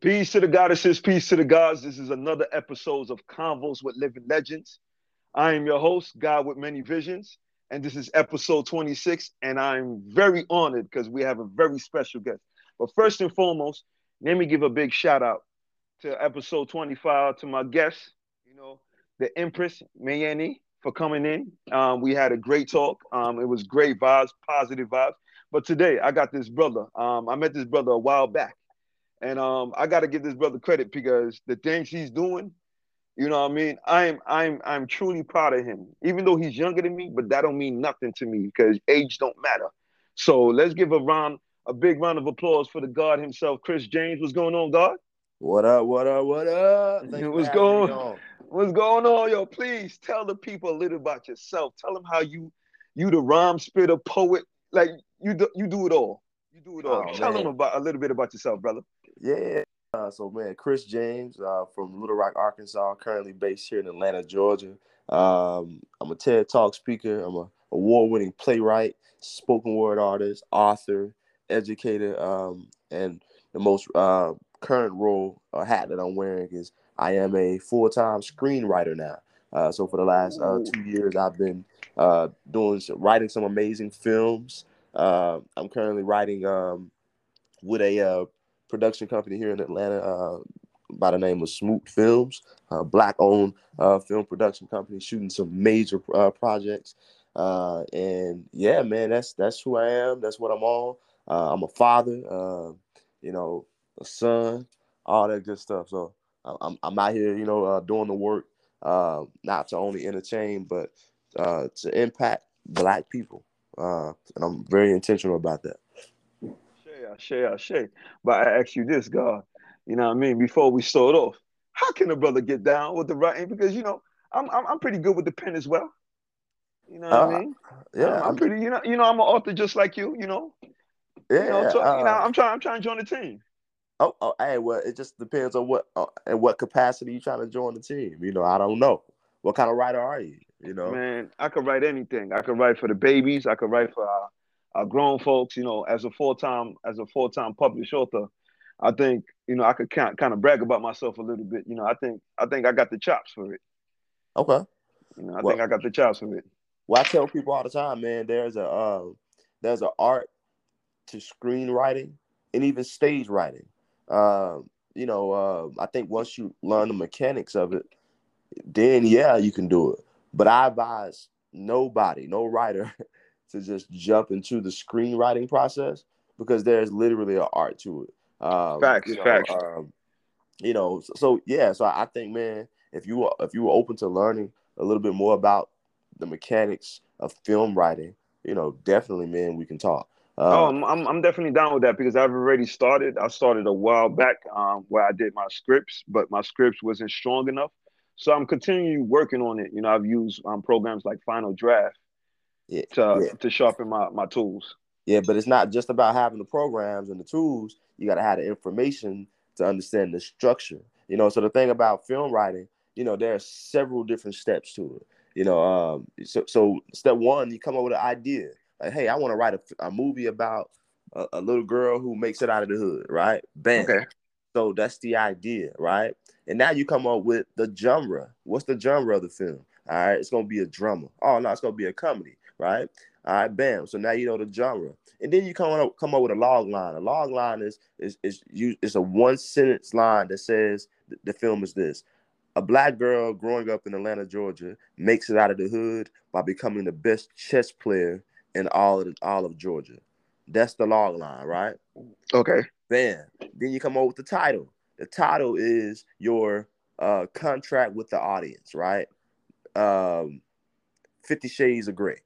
Peace to the goddesses, peace to the gods. This is another episode of Convos with Living Legends. I am your host, God with Many Visions, and this is episode 26. And I'm very honored because we have a very special guest. But first and foremost, let me give a big shout out to episode 25 to my guest, you know, the Empress Mayeni for coming in. Um, we had a great talk. Um, it was great vibes, positive vibes. But today I got this brother. Um, I met this brother a while back. And um, I got to give this brother credit because the things he's doing, you know what I mean? I'm I'm I'm truly proud of him. Even though he's younger than me, but that don't mean nothing to me because age don't matter. So let's give a round, a big round of applause for the God himself, Chris James. What's going on, God? What up? What up? What up? what's going on? What's going on, yo? Please tell the people a little about yourself. Tell them how you you the rhyme spitter, poet, like you do, you do it all. You do it all. Oh, tell man. them about a little bit about yourself, brother. Yeah. Uh, so man, Chris James uh, from Little Rock, Arkansas, currently based here in Atlanta, Georgia. Um, I'm a TED Talk speaker. I'm a award-winning playwright, spoken word artist, author, educator, um, and the most uh, current role or hat that I'm wearing is I am a full-time screenwriter now. Uh, so for the last uh, two years, I've been uh, doing some, writing some amazing films. Uh, I'm currently writing um, with a uh, production company here in Atlanta uh, by the name of Smoot Films, a black-owned uh, film production company, shooting some major uh, projects. Uh, and yeah, man, that's that's who I am. That's what I'm on. Uh, I'm a father, uh, you know, a son, all that good stuff. So I'm I'm out here, you know, doing the work, not to only entertain, but to impact Black people. and I'm very intentional about that. Shay, Shay. But I ask you this, God, you know what I mean? Before we start off, how can a brother get down with the writing? Because you know, I'm I'm, I'm pretty good with the pen as well. You know what uh, I mean? Yeah, I'm, I'm, pretty. You know, you know, I'm an author just like you. You know. Yeah. You know, so, uh, you know, I'm trying. I'm trying to join the team. Oh, oh, hey, well, it just depends on what uh, and what capacity you trying to join the team. You know, I don't know. What kind of writer are you? You know, man, I could write anything. I could write for the babies. I could write for uh, uh, grown folks, you know, as a full time as a full time published author, I think you know I could kind kind of brag about myself a little bit. You know, I think I think I got the chops for it. Okay. You know, I well, think I got the chops for it. Well, I tell people all the time, man. There's a uh, there's an art to screenwriting and even stage writing. Uh, you know, uh, I think once you learn the mechanics of it, then yeah, you can do it. But I advise nobody, no writer, to just jump into the screenwriting process because there's literally an art to it. Um, facts, you know, facts. Um, you know, so, so, yeah, so I think, man, if you if you were open to learning a little bit more about the mechanics of film writing, you know, definitely, man, we can talk. Uh, oh, I'm, I'm definitely down with that because I've already started. I started a while back um, where I did my scripts, but my scripts wasn't strong enough. So I'm continuing working on it. You know, I've used um, programs like Final Draft yeah, to yeah. to sharpen my my tools. Yeah, but it's not just about having the programs and the tools. You got to have the information to understand the structure. You know, so the thing about film writing, you know, there are several different steps to it. You know, um, so so step one, you come up with an idea. Like, hey, I want to write a, a movie about a, a, little girl who makes it out of the hood, right? Bam. Okay. So that's the idea, right? And now you come up with the genre. What's the genre of the film? All right, it's gonna be a drama. Oh no, it's gonna be a comedy right? All right, bam. So now you know the genre, and then you come up come up with a log line. A log line is is is you it's a one sentence line that says the film is this: a black girl growing up in Atlanta, Georgia, makes it out of the hood by becoming the best chess player in all of the, all of Georgia. That's the log line, right? Okay. Bam. Then you come up with the title. The title is your uh, contract with the audience, right? Um, Fifty Shades of Grey.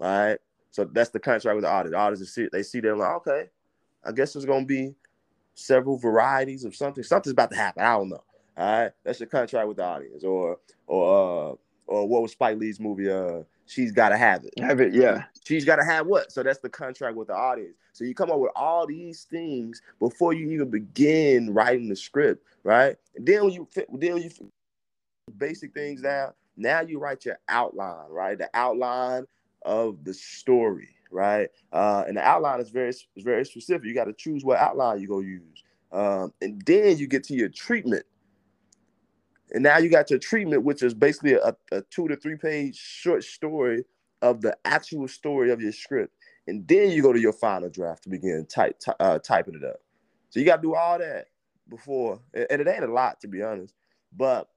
All right. So that's the contract with the artist. The artists see they see them like, okay, I guess there's gonna be several varieties of something. Something's about to happen. I don't know. All right. That's your contract with the audience. Or or uh or what was Spike Lee's movie? Uh she's gotta have it. Have it, yeah. She's gotta have what? So that's the contract with the audience. So you come up with all these things before you even begin writing the script, right? And then when you then when you basic things down, now you write your outline, right? The outline of the story, right? Uh, and the outline is very is very specific. You got to choose what outline you're gonna use. um, and then you get to your treatment. And now you got your treatment, which is basically a, a two to three page short story of the actual story of your script. And then you go to your final draft to begin type, uh, typing it up. So you got to do all that before, and it ain't a lot to be honest, but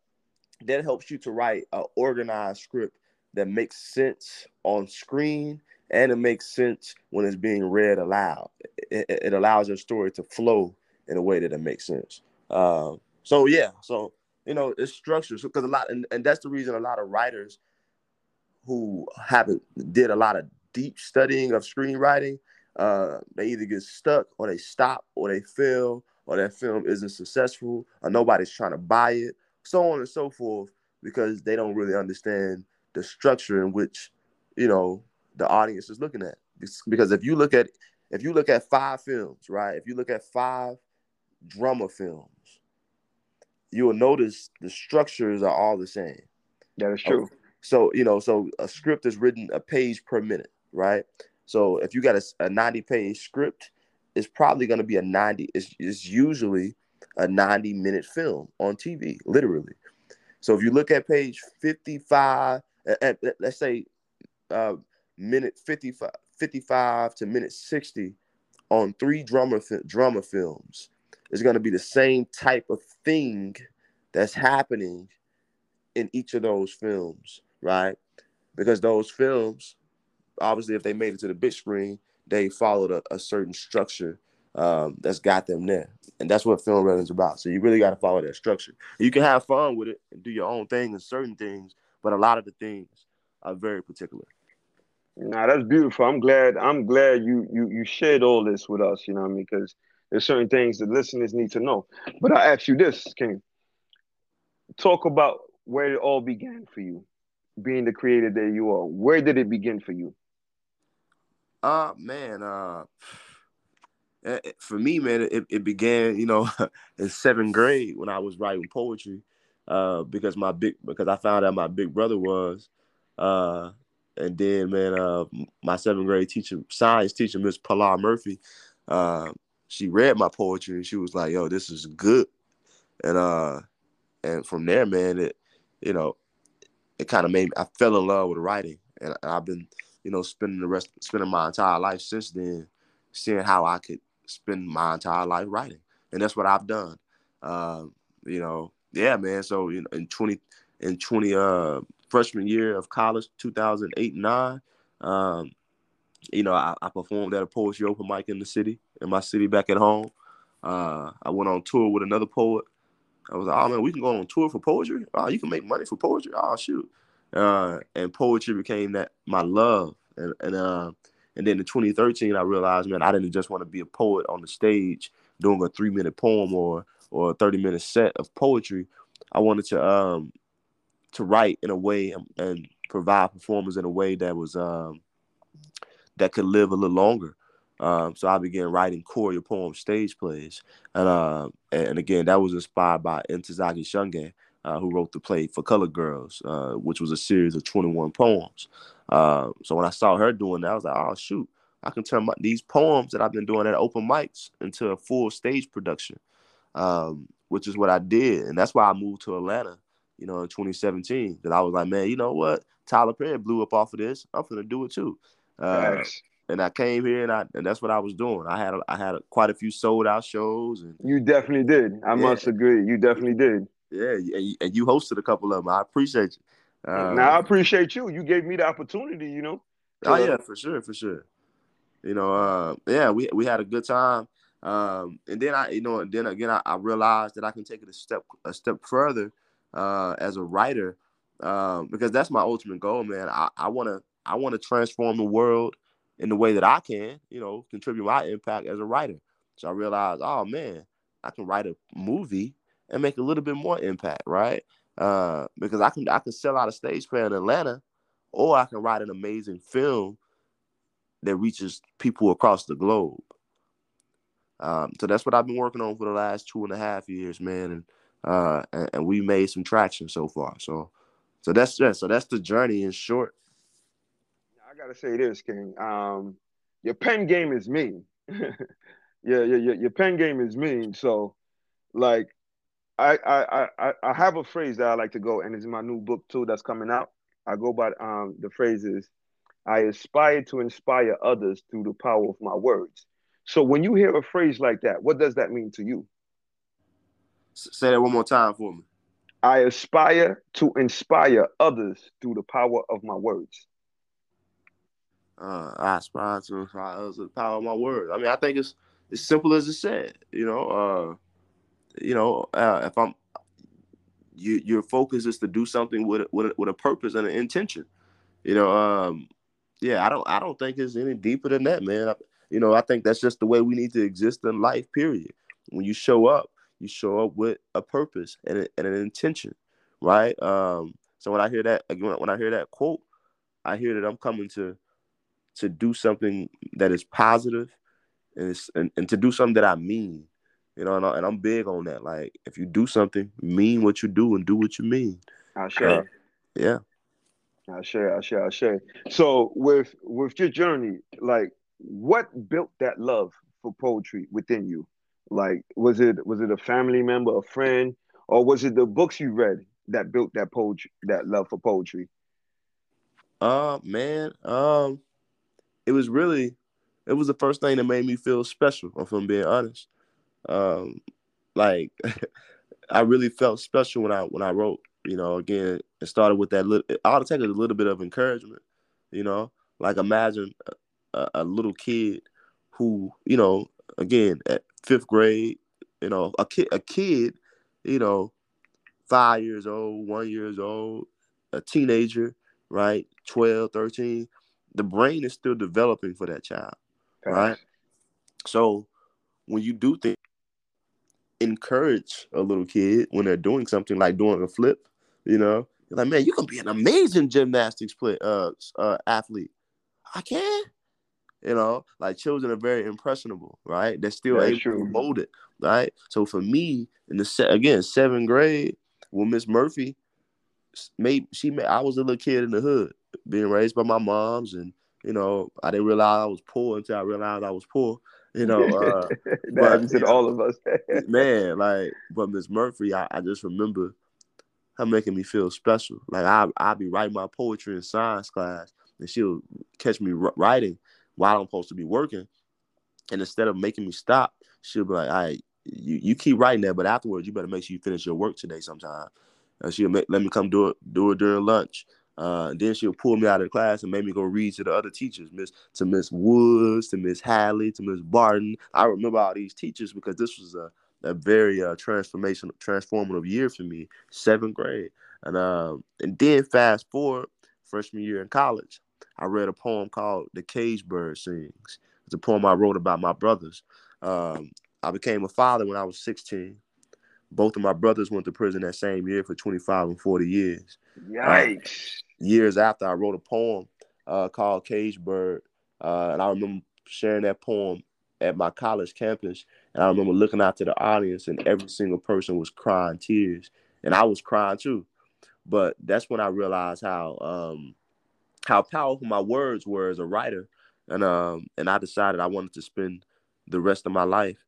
that helps you to write an organized script that makes sense on screen and it makes sense when it's being read aloud. It, it allows your story to flow in a way that it makes sense. Uh, so yeah, so you know it's structured because a lot, and, and that's the reason a lot of writers who haven't did a lot of deep studying of screenwriting, uh, they either get stuck or they stop or they fail or that film isn't successful or nobody's trying to buy it, so on and so forth, because they don't really understand the structure in which you know the audience is looking at. Because if you look at if you look at five films, right? If you look at five drama films, you will notice the structures are all the same. That is oh, true. So, you know, so a script is written a page per minute, right? So if you got a, a 90 page script, it's probably going to be a 90, it's, it's usually a 90 minute film on TV, literally. So if you look at page 55, and let's say uh, minute 55, 55 to minute 60 on three drama drama films is going to be the same type of thing that's happening in each of those films, right? Because those films, obviously, if they made it to the big screen, they followed a, a certain structure um, that's got them there. And that's what film writing is about. So you really got to follow that structure. You can have fun with it and do your own thing and certain things, but a lot of the things are very particular. Nah, that's beautiful. I'm glad. I'm glad you you you shared all this with us. You know what I mean? Because there's certain things that listeners need to know. But I ask you this, King. Talk about where it all began for you, being the creator that you are. Where did it begin for you? Uh man, uh eh, eh, for me, man, it, it began, you know, in seventh grade when I was writing poetry. Uh, because my big because I found out my big brother was uh and then, man, uh, my seventh grade teacher, science teacher, Miss Pilar Murphy, uh, she read my poetry and she was like, "Yo, this is good," and uh, and from there, man, it, you know, it kind of made me. I fell in love with writing, and I've been, you know, spending the rest, spending my entire life since then, seeing how I could spend my entire life writing, and that's what I've done. Um, you know, yeah, man. So you know, in twenty, in twenty, uh, freshman year of college, 2008 9. Um, you know, I, I, performed at a poetry open mic in the city, in my city back at home. Uh, I went on tour with another poet. I was like, oh man, we can go on tour for poetry. Oh, you can make money for poetry. Oh shoot. Uh, and poetry became that my love. And and uh, and then in 2013, I realized, man, I didn't just want to be a poet on the stage doing a three minute poem or or a 30 minute set of poetry. I wanted to um, to write in a way and, provide performers in a way that was um, that could live a little longer. Um, so I began writing choreo poem stage plays, and uh, and again that was inspired by Ntozake Shange, uh, who wrote the play for Colored Girls, uh, which was a series of 21 poems. Uh, so when I saw her doing that, I was like, oh shoot, I can turn my, these poems that I've been doing at open mics into a full stage production, um, which is what I did, and that's why I moved to Atlanta you know, in 2017. That I was like, man, you know what? Tyler Perry blew up off of this. I'm gonna do it too. Uh, and I came here and I and that's what I was doing. I had a, I had a, quite a few sold out shows and you definitely did. I yeah. must agree. You definitely did. Yeah, and you, and you hosted a couple of them. I appreciate you. Um, now I appreciate you. You gave me the opportunity. You know. To, oh yeah, for sure, for sure. You know, uh, yeah, we we had a good time. Um, and then I, you know, then again, I, I realized that I can take it a step a step further uh, as a writer um, because that's my ultimate goal, man. I want to I want to transform the world in the way that I can, you know, contribute my impact as a writer. So I realized, oh man, I can write a movie and make a little bit more impact, right? Uh, because I can I can sell out a stage play in Atlanta, or I can write an amazing film that reaches people across the globe. Um, so that's what I've been working on for the last two and a half years, man. And uh, and, and, we made some traction so far. So, so that's yeah, so that's the journey in short. I gotta say this, King. Um, your pen game is mean. Yeah, yeah, yeah. Your pen game is mean. So, like, I, I, I, I have a phrase that I like to go, and it's in my new book too that's coming out. I go by um the phrase is, I aspire to inspire others through the power of my words. So when you hear a phrase like that, what does that mean to you? Say that one more time for me. I aspire to inspire others through the power of my words. Uh, I aspire to inspire others through the power of my words. I mean, I think it's as simple as it said. You know, uh, you know, uh, if I'm, you, your focus is to do something with with with a purpose and an intention. You know, um, yeah, I don't I don't think it's any deeper than that, man. I, you know, I think that's just the way we need to exist in life. Period. When you show up, you show up with a purpose and, a, and an intention, right? Um, so when I hear that again, when I hear that quote, I hear that I'm coming to to do something that is positive and, and, and to do something that I mean, you know, and, I, am big on that. Like if you do something, mean what you do and do what you mean. I share. Uh, yeah. I sure, I share. I share. So with with your journey, like what built that love for poetry within you? Like, was it was it a family member, a friend, or was it the books you read that built that poetry, that love for poetry? Uh, man, um, it was really, it was the first thing that made me feel special. If I'm being honest, um, like I really felt special when I when I wrote. You know, again, it started with that little. I'll take a little bit of encouragement. You know, like imagine a, a little kid who, you know, again at fifth grade, you know, a kid, a kid, you know, five years old, one years old, a teenager, right, 12, 13, the brain is still developing for that child, right? So when you do things, encourage a little kid when they're doing something like doing a flip, you know, you're like, man, you can be an amazing gymnastics play, uh, uh, athlete. I can. You know, like children are very impressionable, right? They're still That's able true. to mold it, right? So for me, in the se- again seventh grade, when Miss Murphy made she made, I was a little kid in the hood, being raised by my moms, and you know, I didn't realize I was poor until I realized I was poor. You know, uh, that but, to all of us. man, like, but Miss Murphy, I, I just remember her making me feel special. Like I I'd be writing my poetry in science class, and she'll catch me writing while I'm supposed to be working. And instead of making me stop, she'll be like, all right, you, you keep writing that, but afterwards you better make sure you finish your work today sometime. Uh, she'll make, let me come do it do it during lunch. Uh, then she'll pull me out of class and make me go read to the other teachers, Miss to Miss Woods, to Miss Hadley, to Miss Barton. I remember all these teachers because this was a, a very uh, transformative year for me, seventh grade. And um, and then fast forward freshman year in college, I read a poem called The Cage Bird Sings. It's a poem I wrote about my brothers. Um, I became a father when I was 16. Both of my brothers went to prison that same year for 25 and 40 years. Yikes. Uh, years after, I wrote a poem uh, called Cage Bird. Uh, and I remember sharing that poem at my college campus. And I remember looking out to the audience, and every single person was crying tears. And I was crying too. But that's when I realized how um, how powerful my words were as a writer, and um, and I decided I wanted to spend the rest of my life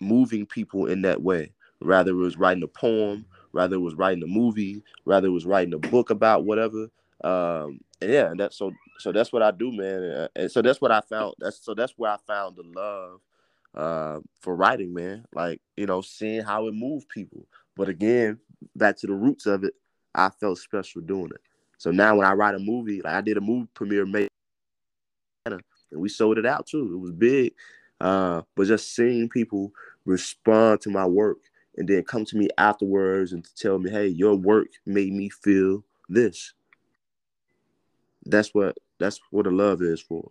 moving people in that way. Rather it was writing a poem, rather it was writing a movie, rather it was writing a book about whatever. Um, and yeah, and that's so so that's what I do, man. And so that's what I found. That's so that's where I found the love uh, for writing, man. Like you know, seeing how it moved people. But again, back to the roots of it, I felt special doing it. So now when I write a movie, like I did a movie premiere May, and we sold it out too. It was big. Uh, but just seeing people respond to my work and then come to me afterwards and tell me, hey, your work made me feel this. That's what that's what the love is for.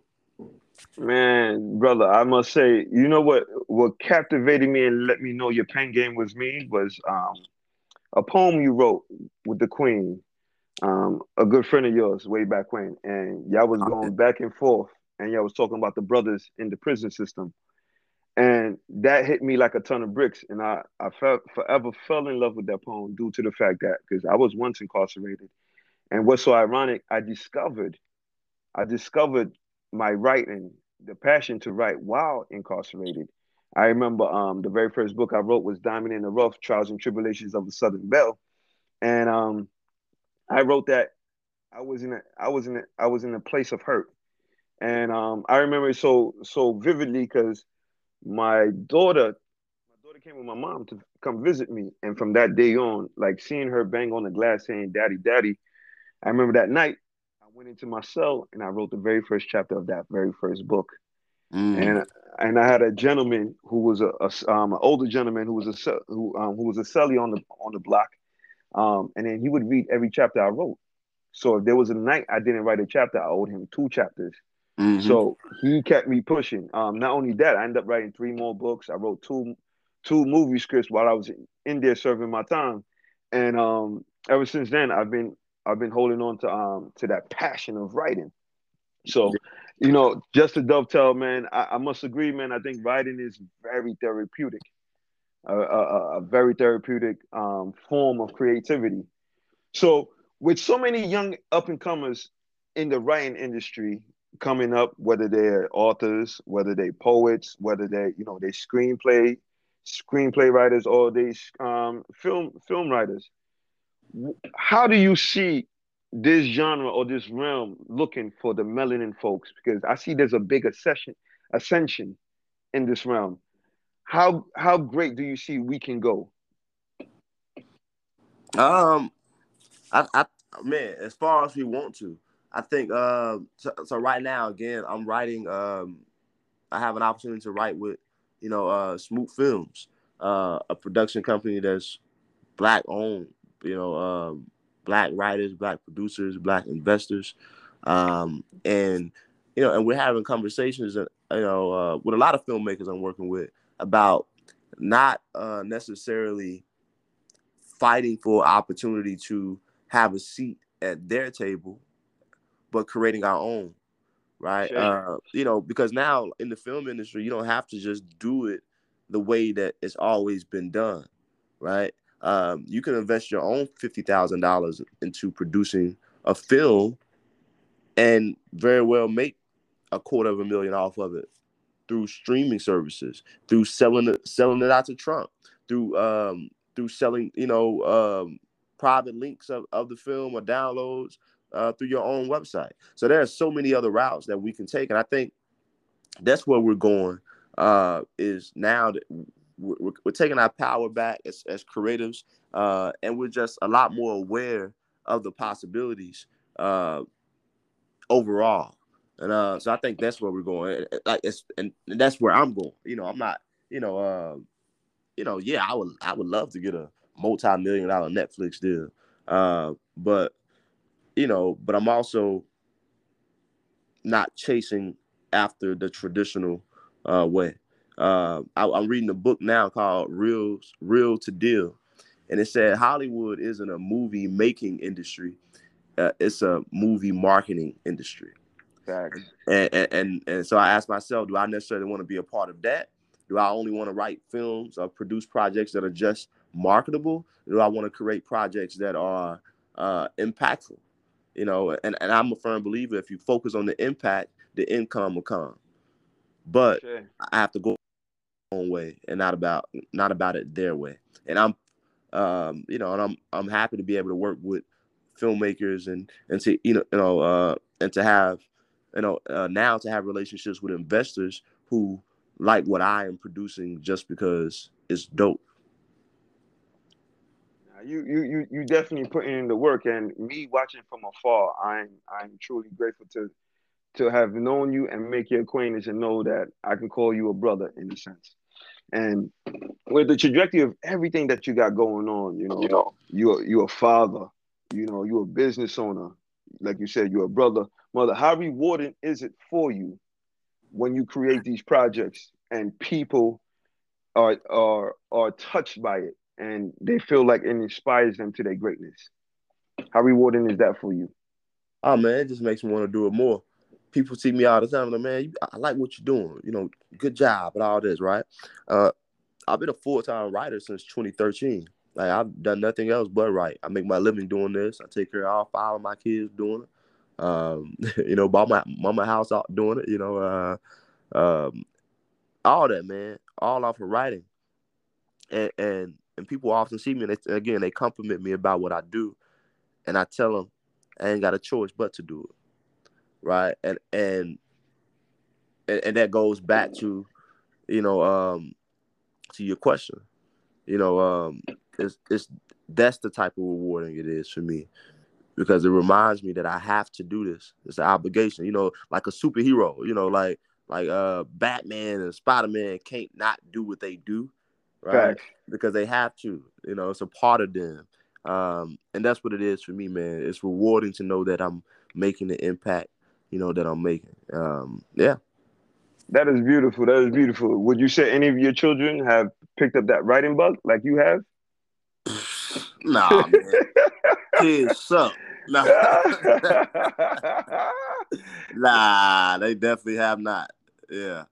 Man, brother, I must say, you know what what captivated me and let me know your pen game was me was um a poem you wrote with the Queen um, a good friend of yours way back when, and y'all was going back and forth, and y'all was talking about the brothers in the prison system, and that hit me like a ton of bricks, and I I felt forever fell in love with that poem due to the fact that because I was once incarcerated, and what's so ironic, I discovered, I discovered my writing, the passion to write while incarcerated, I remember um, the very first book I wrote was Diamond in the Rough: Trials and Tribulations of the Southern Belle, and um, I wrote that I was in a I was in a I was in a place of hurt, and um, I remember so so vividly because my daughter my daughter came with my mom to come visit me, and from that day on, like seeing her bang on the glass saying "Daddy, Daddy," I remember that night I went into my cell and I wrote the very first chapter of that very first book. Mm. And and I had a gentleman who was a, a um, an older gentleman who was a who um, who was a celly on the on the block, um, and then he would read every chapter I wrote. So if there was a night I didn't write a chapter, I owed him two chapters. Mm-hmm. So he kept me pushing. Um, not only that, I ended up writing three more books. I wrote two two movie scripts while I was in there serving my time, and um, ever since then, I've been I've been holding on to um to that passion of writing. So, you know, just to dovetail, man, I, I must agree, man. I think writing is very therapeutic, a, a, a very therapeutic um, form of creativity. So, with so many young up and comers in the writing industry coming up, whether they're authors, whether they're poets, whether they you know they screenplay screenplay writers or they um, film film writers, how do you see this genre or this realm looking for the melanin folks? Because I see there's a big ascension ascension in this realm. How how great do you see we can go? Um, I, I man, as far as we want to, I think. Uh, so, so right now, again, I'm writing. Um, I have an opportunity to write with, you know, uh, Smoot Films, uh, a production company that's black owned, you know, um, black writers, black producers, black investors, um, and you know, and we're having conversations, uh, you know, uh, with a lot of filmmakers I'm working with about not uh, necessarily fighting for opportunity to have a seat at their table, but creating our own, right? Sure. Uh, you know, because now in the film industry, you don't have to just do it the way that it's always been done, right? um, you can invest your own fifty thousand dollars into producing a film, and very well make a quarter of a million off of it through streaming services, through selling selling it out to Trump, through um, through selling, you know, um, private links of, of the film or downloads uh, through your own website. So there are so many other routes that we can take, and I think that's where we're going. Uh, is now that we're, we're taking our power back as, as creatives, uh, and we're just a lot more aware of the possibilities uh, overall. And uh, so I think that's where we're going. Like it's and that's where I'm going. You know, I'm not. You know, uh, you know, yeah, I would I would love to get a multi-million dollar Netflix deal, uh, but you know, but I'm also not chasing after the traditional uh, way. Uh, I, am reading a book now called Real Real to Deal, and it said Hollywood isn't a movie making industry; uh, it's a movie marketing industry. And, and, and and so I asked myself, do I necessarily want to be a part of that? Do I only want to write films or produce projects that are just marketable? Do I want to create projects that are uh, impactful? You know, and, and I'm a firm believer if you focus on the impact, the income will come. But. I have to go my own way and not about not about it their way. And I'm um, you know, and I'm I'm happy to be able to work with filmmakers and and to you know you know uh, and to have you know uh, now to have relationships with investors who like what I am producing just because it's dope. You you you you definitely putting in the work, and me watching from afar, I'm I'm truly grateful to to have known you and make your acquaintance and know that I can call you a brother in a sense. And with the trajectory of everything that you got going on, you know, you know, you're you're a father, you know, you're a business owner, like you said, you're a brother, mother. How rewarding is it for you when you create these projects and people are are are touched by it and they feel like it inspires them to their greatness? How rewarding is that for you? Oh man, it just makes me want to do it more people see me all the time. Like, man, I like what you're doing. You know, good job and all this, right? Uh, I've been a full time writer since 2013. Like I've done nothing else but write. I make my living doing this. I take care of all five of my kids doing it. Um, you know, bought my mama house out doing it. You know, uh, um, all that, man, all off of writing. And and and people often see me and they, again they compliment me about what I do, and I tell them I ain't got a choice but to do it, right? And and and, and that goes back to, you know, um, to your question, you know, um, it's it's that's the type of rewarding it is for me because it reminds me that I have to do this. It's an obligation, you know, like a superhero, you know, like like uh Batman and Spider Man can't not do what they do, right? Because they have to, you know, it's a part of them. Um, and that's what it is for me, man. It's rewarding to know that I'm making the impact, you know, that I'm making. Um, yeah. That is beautiful. That is beautiful. Would you say any of your children have picked up that writing bug like you have? nah, man. Kids suck. Nah. nah, they definitely have not. Yeah.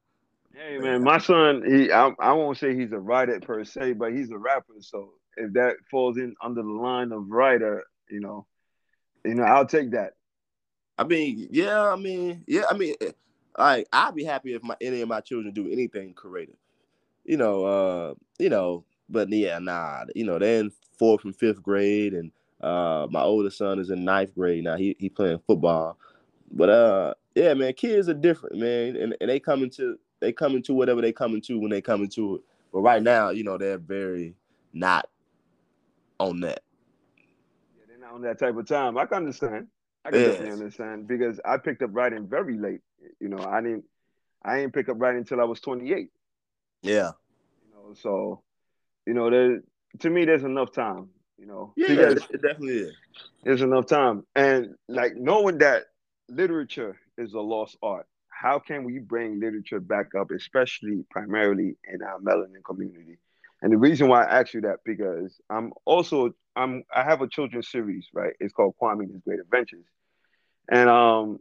Hey man, my son, he I, I won't say he's a writer per se, but he's a rapper. So if that falls in under the line of writer, you know, you know, I'll take that. I mean, yeah, I mean, yeah, I mean, eh, like I'd be happy if my any of my children do anything creative. You know, uh, you know, but yeah, nah, you know, they're in fourth and fifth grade, and uh, my oldest son is in ninth grade now. He he playing football, but uh, yeah, man, kids are different, man, and, and they come into they come into whatever they come into when they come into it. But right now, you know, they're very not on that. Yeah, they're not on that type of time. I can understand. I can yes. definitely understand because I picked up writing very late. You know, I didn't I didn't pick up writing until I was 28. Yeah. You know, so you know, there to me there's enough time, you know. Yeah, it definitely is. There's enough time. And like knowing that literature is a lost art, how can we bring literature back up, especially primarily in our melanin community? And the reason why I ask you that because I'm also I'm I have a children's series, right? It's called Kwame's Great Adventures. And um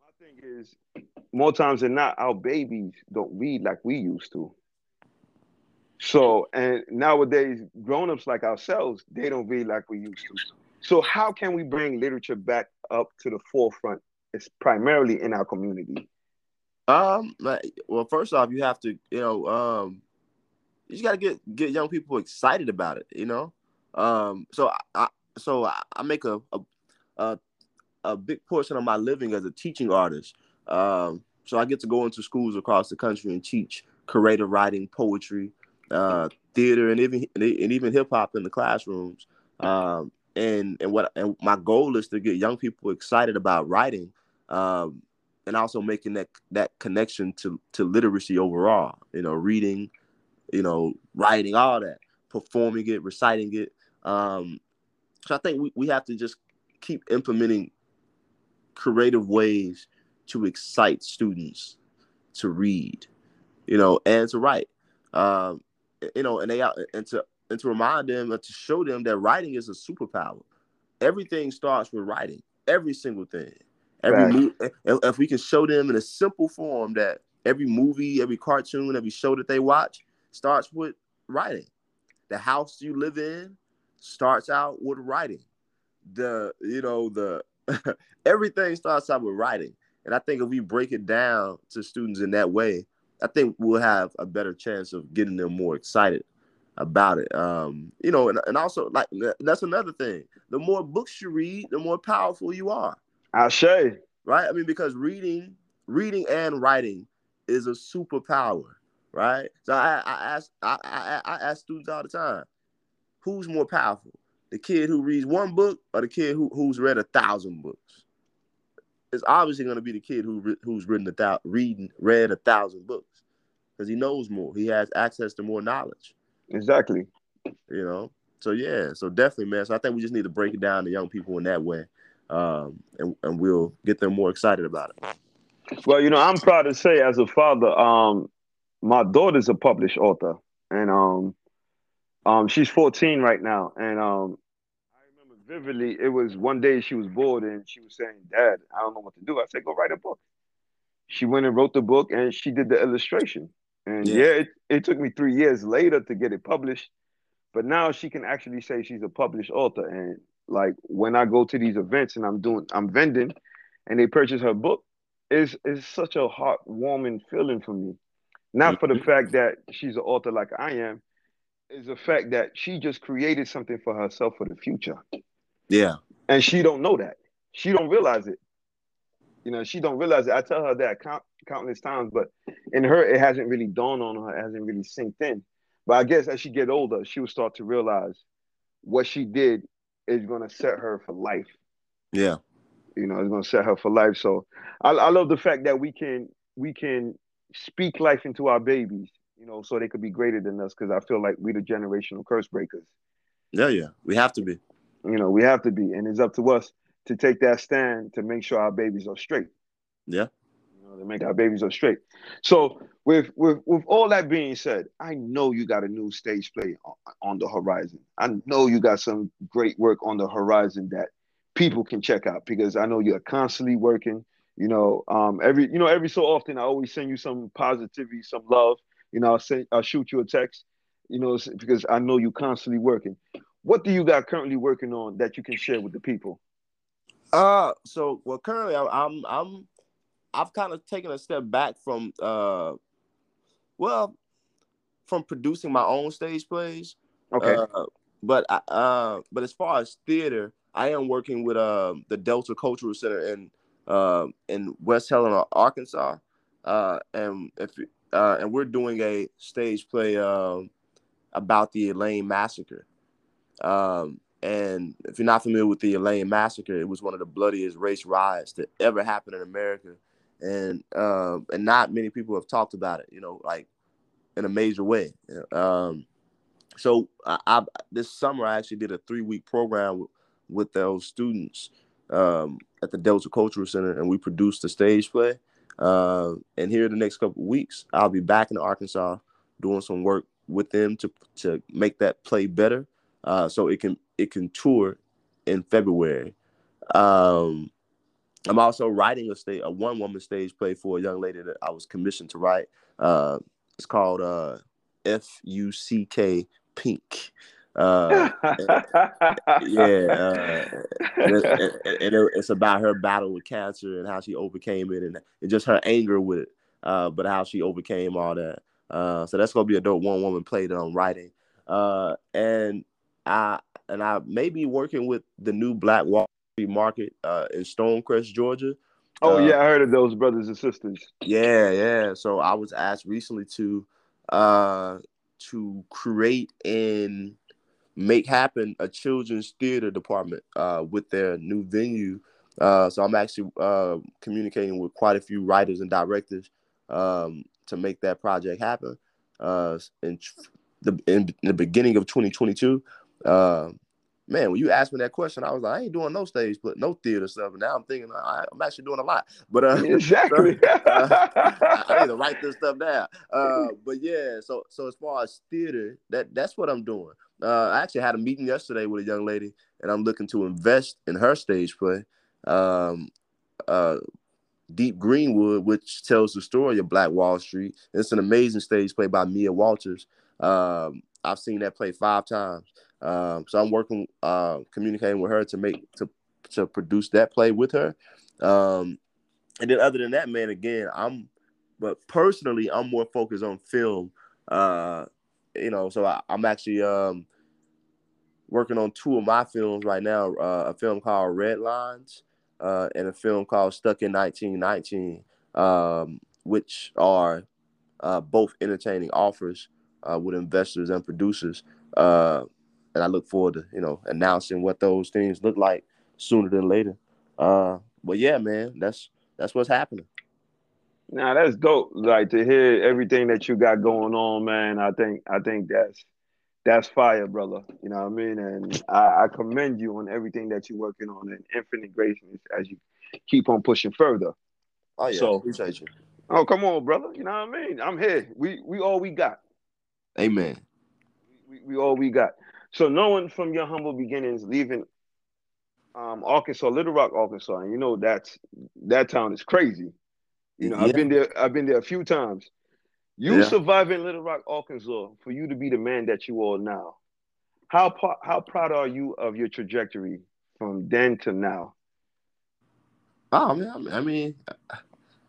my thing is more times than not, our babies don't read like we used to. So and nowadays, grown-ups like ourselves, they don't read like we used to. So how can we bring literature back up to the forefront? It's primarily in our community. Um, well, first off, you have to, you know, um, you just gotta get get young people excited about it, you know. Um, so I, so I, make a, a a a big portion of my living as a teaching artist. Um, so I get to go into schools across the country and teach creative writing, poetry, uh, theater, and even and even hip hop in the classrooms. Um, and and what and my goal is to get young people excited about writing um, and also making that that connection to to literacy overall. You know, reading, you know, writing, all that, performing it, reciting it. Um, so I think we, we have to just keep implementing creative ways to excite students to read, you know, and to write. Um, you know, and they and to and to remind them and to show them that writing is a superpower. Everything starts with writing. Every single thing. Every right. movie, if we can show them in a simple form that every movie, every cartoon, every show that they watch starts with writing. The house you live in starts out with writing. The you know the everything starts out with writing. And I think if we break it down to students in that way, I think we'll have a better chance of getting them more excited about it. Um, you know, and, and also like that's another thing. The more books you read, the more powerful you are. I say. Right? I mean, because reading, reading and writing is a superpower, right? So I, I ask I, I, I ask students all the time, who's more powerful? The kid who reads one book or the kid who, who's read a thousand books? It's obviously going to be the kid who who's written a thousand, reading read a thousand books because he knows more. He has access to more knowledge. Exactly. You know. So yeah. So definitely, man. So I think we just need to break it down to young people in that way um, and, and we'll get them more excited about it. Well, you know, I'm proud to say, as a father, um, my daughter's a published author, and um, um, she's 14 right now, and um, vividly. It was one day she was bored, and she was saying, "Dad, I don't know what to do." I said, "Go write a book." She went and wrote the book, and she did the illustration. And yeah, yeah it, it took me three years later to get it published, but now she can actually say she's a published author, and like when I go to these events and I'm doing I'm vending and they purchase her book, is is such a heartwarming feeling for me. Not for the fact that she's an author like I am, is the fact that she just created something for herself for the future. Yeah. And she don't know that. She don't realize it. You know, she don't realize it. I tell her that count, countless times, but in her, it hasn't really dawned on her, it hasn't really sinked in. But I guess as she get older, she will start to realize what she did is going to set her for life. Yeah. You know, it's going to set her for life. So I, I love the fact that we can we can speak life into our babies, you know, so they could be greater than us. Because I feel like we're the generational curse breakers. Yeah, yeah, we have to be. You know, we have to be, and it's up to us to take that stand to make sure our babies are straight. Yeah. You know, to make our babies are straight. So with with with all that being said, I know you got a new stage play on, on the horizon. I know you got some great work on the horizon that people can check out because I know you're constantly working. You know, um, every you know every so often I always send you some positivity, some love. You know, I'll send, I'll shoot you a text. You know, because I know you're constantly working. What do you got currently working on that you can share with the people? Uh, so well, currently I'm I'm I've kind of taken a step back from uh, well, from producing my own stage plays. Okay. Uh, but uh, but as far as theater, I am working with uh, the Delta Cultural Center in uh, in West Helena, Arkansas, uh, and if uh, and we're doing a stage play um, about the Elaine massacre. Um, and if you're not familiar with the Elaine massacre, it was one of the bloodiest race riots that ever happened in America, and um, and not many people have talked about it. You know, like in a major way. Um, so I, I, this summer I actually did a three week program with, with those students um, at the Delta Cultural Center, and we produced a stage play. Uh, and here in the next couple weeks, I'll be back in Arkansas doing some work with them to to make that play better, uh, so it can it can tour in February. Um, I'm also writing a stage a one woman stage play for a young lady that I was commissioned to write. Uh, it's called uh, F U C K Pink. Uh, yeah, uh, and, and, and, it's about her battle with cancer and how she overcame it, and, and just her anger with it, uh, but how she overcame all that. Uh, so that's gonna be a dope one woman play that I'm writing, uh, and I and I may be working with the new Black Wall Street Market uh, in Stonecrest, Georgia. Oh yeah, I heard of those brothers and sisters. Yeah, yeah. So I was asked recently to to create and make happen a children's theater department uh, with their new venue. Uh, so I'm actually uh, communicating with quite a few writers and directors um, to make that project happen. Uh, in the in, the beginning of 2022, uh, man, when you asked me that question, I was like, I ain't doing no stage, but no theater stuff. And now I'm thinking I, am actually doing a lot. But uh, exactly, uh, I need to write this stuff down. Uh, but yeah, so so as far as theater, that that's what I'm doing. Uh, I actually had a meeting yesterday with a young lady, and I'm looking to invest in her stage play. Um, uh, Deep Greenwood, which tells the story of Black Wall Street. It's an amazing stage play by Mia Walters. Um, I've seen that play five times. Um, so I'm working, uh, communicating with her to make to to produce that play with her. Um, and then other than that, man, again, I'm, but personally, I'm more focused on film. Uh, you know, so I, am actually um, working on two of my films right now. Uh, a film called Red Lines uh, and a film called Stuck in 1919, um, which are uh, both entertaining offers uh, with investors and producers. And I look forward to you know announcing what those things look like sooner than later. Uh, but yeah, man, that's that's what's happening. Now that's dope. Like to hear everything that you got going on, man. I think I think that's that's fire, brother. You know what I mean? And I, I commend you on everything that you're working on and infinite grace as you keep on pushing further. Oh yeah, so, appreciate you. Oh, come on, brother. You know what I mean? I'm here. We we all we got. Amen. We, we all we got. So knowing from your humble beginnings, leaving um, Arkansas, Little Rock, Arkansas, and you know that's that town is crazy. You know, yeah. I've been there. I've been there a few times. You yeah. surviving Little Rock, Arkansas, for you to be the man that you are now. How how proud are you of your trajectory from then to now? Oh, I mean, I mean,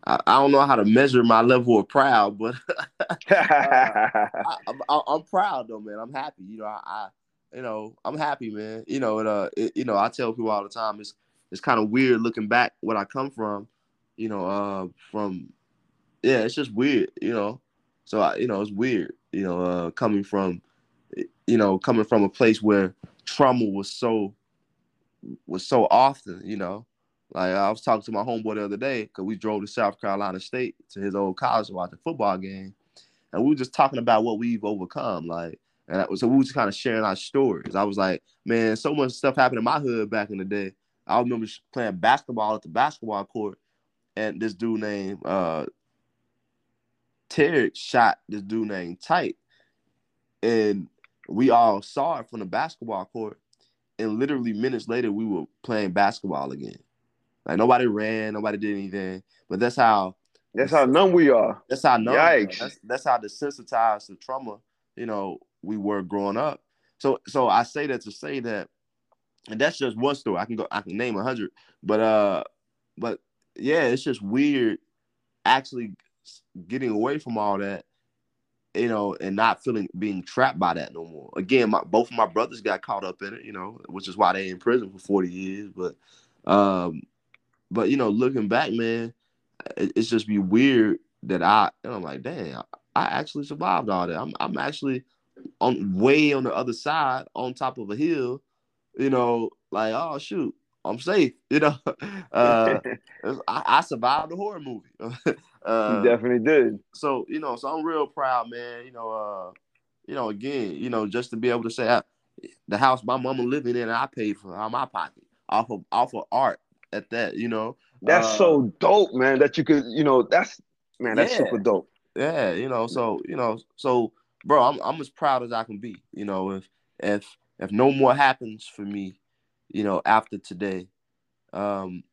I, I, don't know how to measure my level of proud, but uh, I, am proud though, man. I'm happy. You know, I, I, you know, I'm happy, man. You know, uh, it, you know, I tell people all the time, it's it's kind of weird looking back what I come from. You know, uh, from yeah, it's just weird. You know, so I, you know, it's weird. You know, uh, coming from, you know, coming from a place where trauma was so was so often. You know, like I was talking to my homeboy the other day because we drove to South Carolina State to his old college to watch a football game, and we were just talking about what we've overcome. Like, and was, so we was kind of sharing our stories. I was like, man, so much stuff happened in my hood back in the day. I remember playing basketball at the basketball court, and this dude named uh, Terry shot this dude named Tight, and we all saw it from the basketball court. And literally minutes later, we were playing basketball again. Like nobody ran, nobody did anything. But that's how that's how numb we are. That's how numb. Yikes. That's, that's how desensitized to trauma, you know, we were growing up. So so I say that to say that, and that's just one story. I can go, I can name a hundred, but uh, but yeah, it's just weird actually getting away from all that, you know, and not feeling being trapped by that no more. Again, my both of my brothers got caught up in it, you know, which is why they in prison for 40 years. But um, but you know, looking back, man, it, it's just be weird that I and I'm like, damn, I actually survived all that. I'm I'm actually on way on the other side, on top of a hill, you know, like oh shoot, I'm safe, you know. Uh, I, I, survived the horror movie. uh, you definitely did. So you know, so I'm real proud, man. You know, uh, you know, again, you know, just to be able to say I, the house my mama living in, I paid for out my pocket off of off of art at that, you know. That's uh, so dope, man. That you could, you know, that's man, that's yeah, super dope. Yeah, you know, so you know, so bro, I'm I'm as proud as I can be. You know, if if if no more happens for me, you know, after today, um,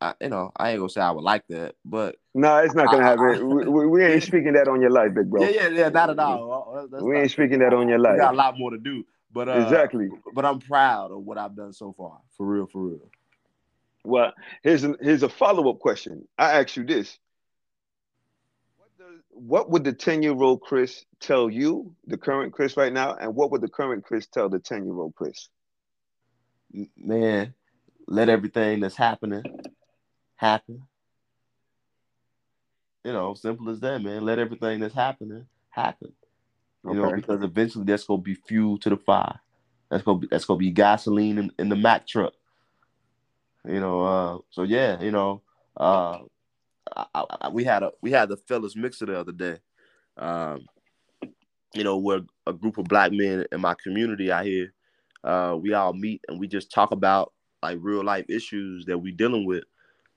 I, you know, I ain't gonna say I would like that, but no, it's not gonna I, happen. I, we, we, ain't speaking that on your life, big bro. Yeah, yeah, yeah, not at all. That's we ain't speaking that on your life. We got a lot more to do, but uh, exactly. But I'm proud of what I've done so far, for real, for real. Well, here's a, here's a follow up question. I ask you this: what, would the ten year old Chris tell you, the current Chris right now, and what would the current Chris tell the ten year old Chris? Man, let everything that's happening happen. You know, simple as that, man. Let everything that's happening happen. You okay. know, because eventually that's gonna be fuel to the fire. That's gonna be that's gonna be gasoline in, in the Mack truck. You know, uh, so yeah, you know, uh, I, I, we had a we had the fellas mixer the other day. Um, you know, where a group of black men in my community out here, uh, we all meet and we just talk about like real life issues that we dealing with.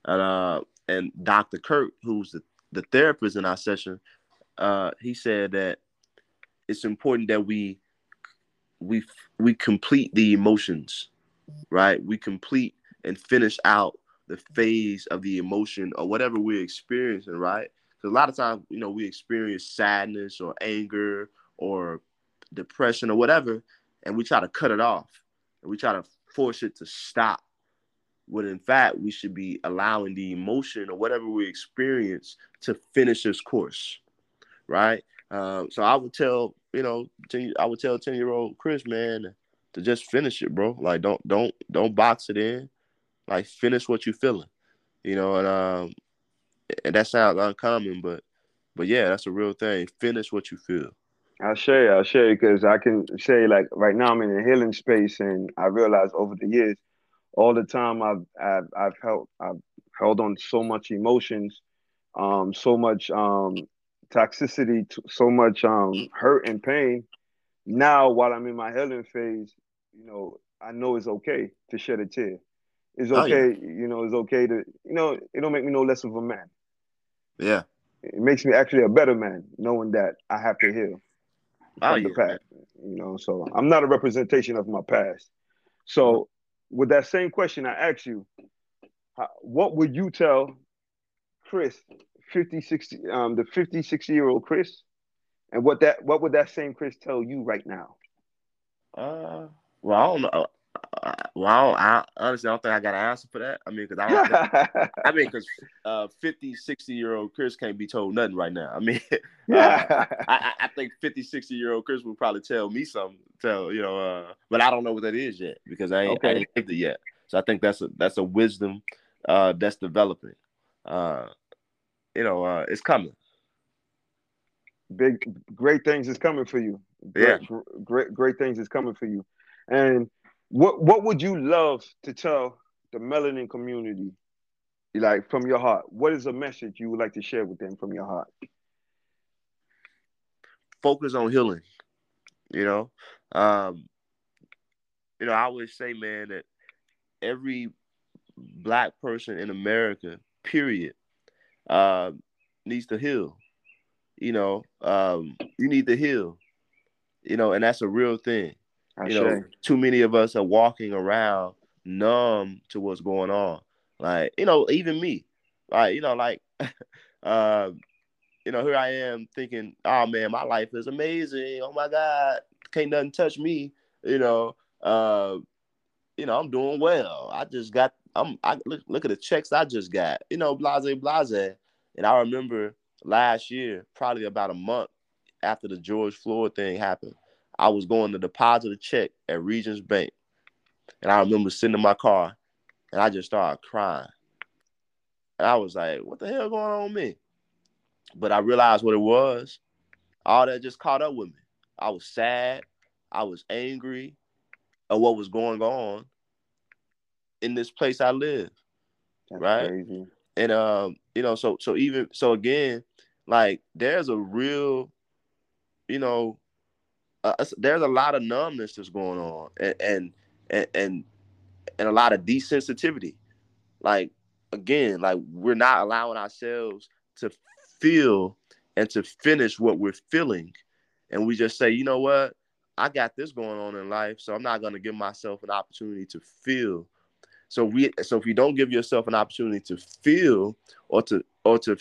And uh, and Dr. Kurt, who's the, the therapist in our session, uh, he said that it's important that we we we complete the emotions, right? We complete and finish out the phase of the emotion or whatever we're experiencing, right? Because a lot of times, you know, we experience sadness or anger or depression or whatever, and we try to cut it off and we try to force it to stop. When in fact, we should be allowing the emotion or whatever we experience to finish its course, right? Um, so I would tell, you know, 10, I would tell ten year old Chris, man, to just finish it, bro. Like don't don't don't box it in. Like finish what you're feeling, you know. And um, and that sounds uncommon, but but yeah, that's a real thing. Finish what you feel. I'll show you. I'll you because I can say like right now I'm in a healing space, and I realized over the years, all the time I've I've, I've held I've held on so much emotions, um, so much um toxicity, so much um hurt and pain. Now, while I'm in my healing phase, you know, I know it's okay to shed a tear. It's okay, oh, yeah. you know, it's okay to, you know, it don't make me no less of a man. Yeah. It makes me actually a better man, knowing that I have to heal oh, from yeah. the past. You know, so I'm not a representation of my past. So, with that same question I asked you, what would you tell Chris, 50, 60, um, the 50, 60 year old Chris, and what that what would that same Chris tell you right now? Uh, well, I don't know. Well, I honestly I don't think I got an answer for that. I mean, because I, think, I mean, because uh, 50, 60 year old Chris can't be told nothing right now. I mean, yeah. Uh, I, I, think 50, 60 year old Chris will probably tell me something. Tell you know, uh, but I don't know what that is yet because I ain't, okay. I ain't lived it yet. So I think that's a that's a wisdom uh, that's developing. Uh, you know, uh, it's coming. Big, great things is coming for you. Great, yeah, great, great things is coming for you. And what what would you love to tell the melanin community, like from your heart? What is a message you would like to share with them from your heart? Focus on healing. You know, um, you know, I always say, man, that every black person in America, period, uh, needs to heal. You know, um, you need to heal. You know, and that's a real thing. I you know, too many of us are walking around numb to what's going on. Like, you know, even me. Like, you know, like uh, you know, here I am thinking, oh man, my life is amazing. Oh my God, can't nothing touch me. You know, uh, you know, I'm doing well. I just got I'm I look look at the checks I just got, you know, blase blase. And I remember last year, probably about a month after the George Floyd thing happened, I was going to deposit a check at Regions Bank. And I remember sitting in my car and I just started crying. And I was like, what the hell going on with me? But I realized what it was. All that just caught up with me. I was sad. I was angry at what was going on in this place I live. That's right. Crazy. And um, you know, so so even so again, like there's a real, you know, uh, there's a lot of numbness that's going on and, and and and a lot of desensitivity. Like again like we're not allowing ourselves to feel and to finish what we're feeling. And we just say you know what? I got this going on in life so i'm not going to give myself an opportunity to feel. So we so if you don't give yourself an opportunity to feel or to or to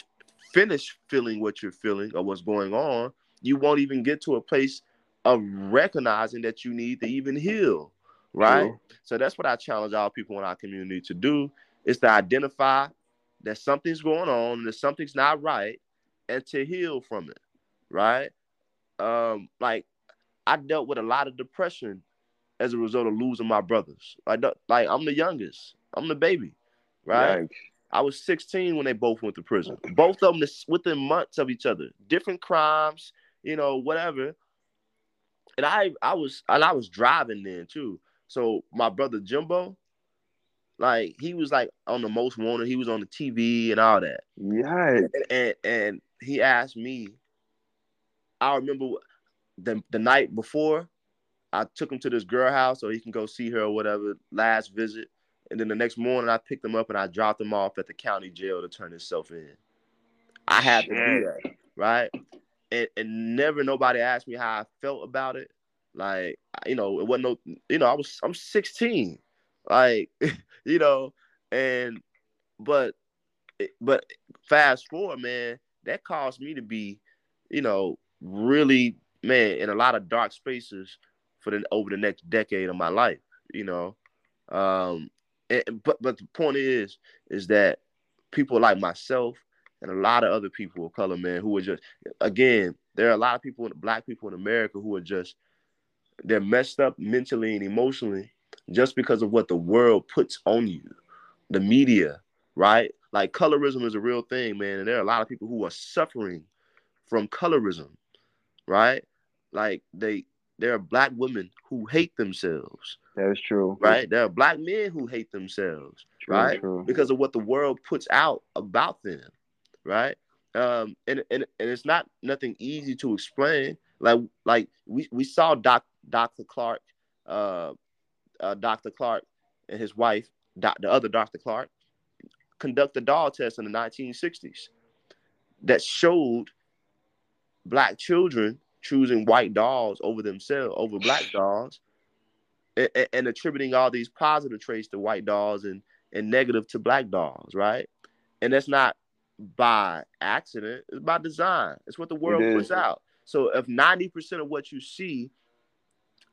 finish feeling what you're feeling or what's going on you won't even get to a place of recognizing that you need to even heal, right? So that's what I challenge all people in our community to do is to identify that something's going on, that something's not right, and to heal from it, right? Um, like I dealt with a lot of depression as a result of losing my brothers. Like, like I'm the youngest, I'm the baby, right? Yikes. I was 16 when they both went to prison. Both of them within months of each other, different crimes, you know, whatever and I I was and I was driving then too. So my brother Jimbo, like he was like on the most wanted. He was on the TV and all that. Yeah. And, and, and he asked me. I remember the the night before, I took him to this girl house so he can go see her or whatever last visit. And then the next morning, I picked him up and I dropped him off at the county jail to turn himself in. I had Shit. to do that, right? And, and never nobody asked me how I felt about it. Like, you know, it wasn't no, you know, I was, I'm 16, like, you know, and, but, but fast forward, man, that caused me to be, you know, really, man, in a lot of dark spaces for the over the next decade of my life, you know. Um, and, but but the point is, is that people like myself and a lot of other people of color, man, who are just again, there are a lot of people, black people in America who are just they're messed up mentally and emotionally just because of what the world puts on you, the media, right? Like colorism is a real thing, man, and there are a lot of people who are suffering from colorism, right? Like they there are black women who hate themselves. That's true. Right? There are black men who hate themselves, true, right? True. Because of what the world puts out about them right? Um, and, and and it's not nothing easy to explain. Like like we, we saw Doc Dr. Clark, uh, uh, Dr. Clark and his wife, doc, the other Dr. Clark, conduct the doll test in the 1960s that showed black children choosing white dolls over themselves over black dolls and, and, attributing all these positive traits to white dolls and and negative to black dolls right and that's not by accident. It's by design. It's what the world puts out. So if 90% of what you see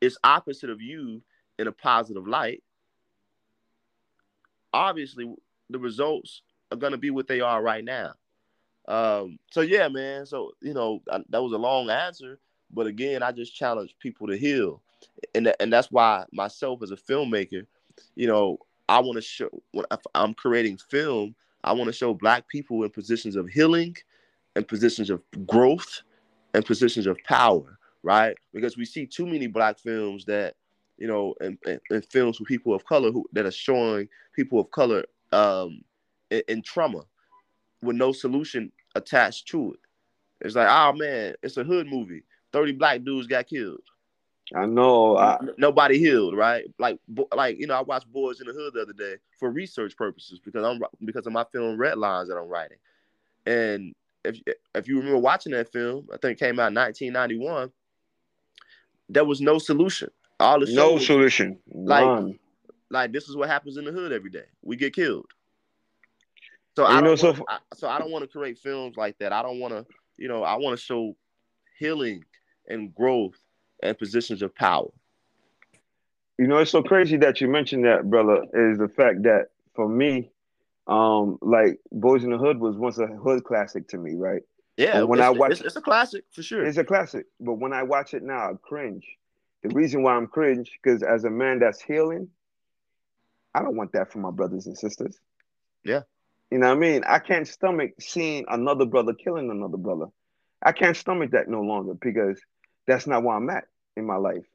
is opposite of you in a positive light, obviously the results are going to be what they are right now. Um, so yeah, man. So you know I, that was a long answer, but again, I just challenge people to heal, and and that's why myself as a filmmaker, you know, I want to show when I'm creating film, I want to show Black people in positions of healing, and positions of growth, and positions of power, right? Because we see too many Black films that you know, and, and, and, films with people of color who that are showing people of color um, in, in, trauma with no solution attached to it. It's like, oh man, it's a hood movie. Thirty black dudes got killed. I know. I... Nobody healed, right? Like, like you know, I watched Boyz n the Hood the other day for research purposes because I'm because of my film Red Lines that I'm writing. And if if you remember watching that film, I think it came out in 1991. There was no solution. All the no solution. Like, None. like this is what happens in the hood every day. We get killed. So I. Know, wanna, so, I, so I don't want to create films like that. I don't want to. You know, I want to show healing and growth and positions of power. You know, it's so crazy that you mentioned that, brother. Is the fact that for me, um, like Boyz n the Hood was once a hood classic to me, right? Yeah, when I watch, it's, it's, a classic for sure. It's a classic, but when I watch it now, I cringe the reason why I'm cringe, because as a man that's healing, I don't want that for my brothers and sisters. Yeah. You know what I mean? I can't stomach seeing another brother killing another brother. I can't stomach that no longer because that's not where I'm at in my life.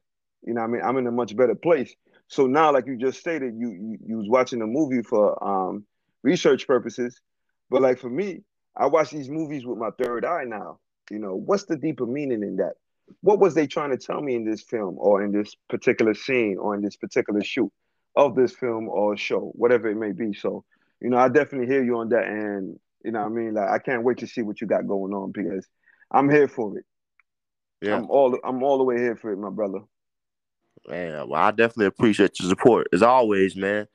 You know I mean? I'm in a much better place. So now, like you just stated, you you, you was watching a movie for um, research purposes, but like for me, I watch these movies with my third eye now. You know, what's the deeper meaning in that? what was they trying to tell me in this film or in this particular scene or in this particular shoot of this film or show, whatever it may be. So, you know, I definitely hear you on that. And, you know I mean? Like, I can't wait to see what you got going on because I'm here for it. Yeah. I'm all I'm all the way here for it, my brother. Man, well, I definitely appreciate your support as always, man.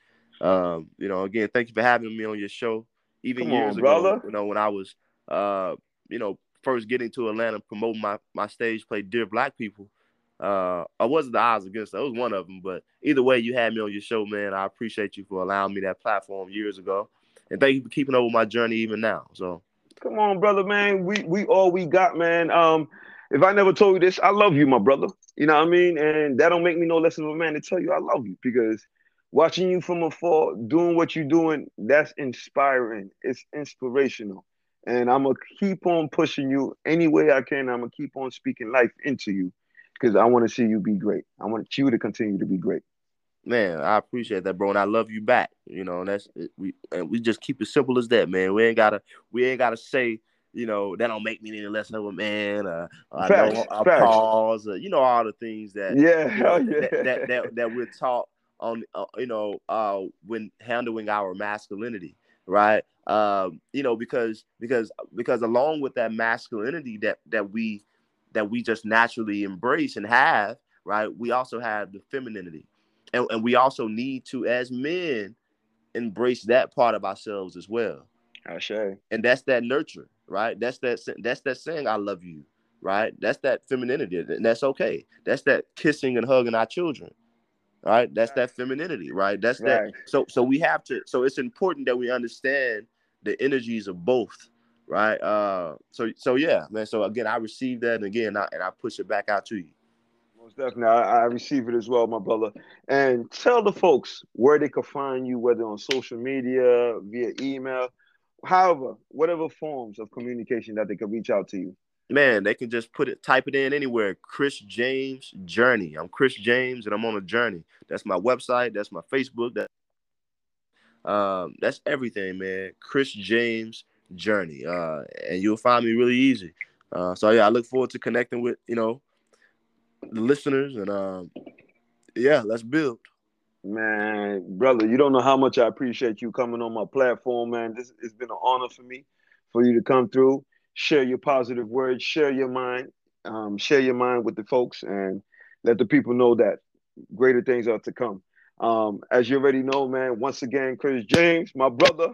Um, you know, again, thank you for having me on your show. Even Come years on, ago, brother. you know, when I was uh, you know, first getting to Atlanta, promoting my my stage play, Dear Black People. Uh, I wasn't the odds against it. I was one of them, but either way, you had me on your show, man. I appreciate you for allowing me that platform years ago, and thank you for keeping up with my journey even now. So, come on, brother, man. We we all we got, man. Um, if I never told you this, I love you, my brother. You know what I mean? And that don't make me no less of a man to tell you I love you because watching you from afar, doing what you're doing, that's inspiring. It's inspirational. And I'm gonna keep on pushing you any way I can. I'm gonna keep on speaking life into you because I want to see you be great. I want you to continue to be great. Man, I appreciate that, bro, and I love you back. You know, and that's we and we just keep it simple as that, man. We ain't gotta we ain't gotta say, you know, that don't make me any less of a man. Uh, I know I pause. Uh, you know, all the things that yeah, you know, yeah. That, that, that that we're taught on, uh, you know, uh, when handling our masculinity, right? um, you know, because because because along with that masculinity that that we that we just naturally embrace and have, right? We also have the femininity, and, and we also need to, as men, embrace that part of ourselves as well. I say, and that's that nurture, right? That's that that's that saying "I love you," right? That's that femininity, and that's okay. That's that kissing and hugging our children, right? That's that femininity, right? That's right. that. So so we have to. So it's important that we understand the energies of both right uh so so yeah man so again i received that and again I, and i push it back out to you most definitely I, I receive it as well my brother and tell the folks where they can find you whether on social media via email however whatever forms of communication that they can reach out to you. Man they can just put it type it in anywhere. Chris james journey. I'm chris james and i'm on a journey. That's my website. That's my facebook. That um, that's everything, man. Chris James Journey, uh, and you'll find me really easy. Uh, so yeah, I look forward to connecting with you know the listeners, and um, yeah, let's build. Man, brother, you don't know how much I appreciate you coming on my platform, man. This it's been an honor for me for you to come through, share your positive words, share your mind, um, share your mind with the folks, and let the people know that greater things are to come. Um, as you already know, man, once again, Chris James, my brother,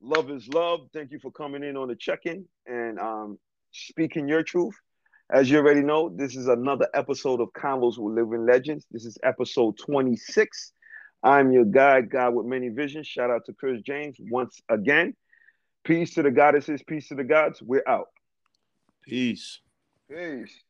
love is love. Thank you for coming in on the check-in and um, speaking your truth. As you already know, this is another episode of Convos with Living Legends. This is episode 26. I'm your guy, God with many visions. Shout out to Chris James once again. Peace to the goddesses, peace to the gods. We're out. Peace. Peace.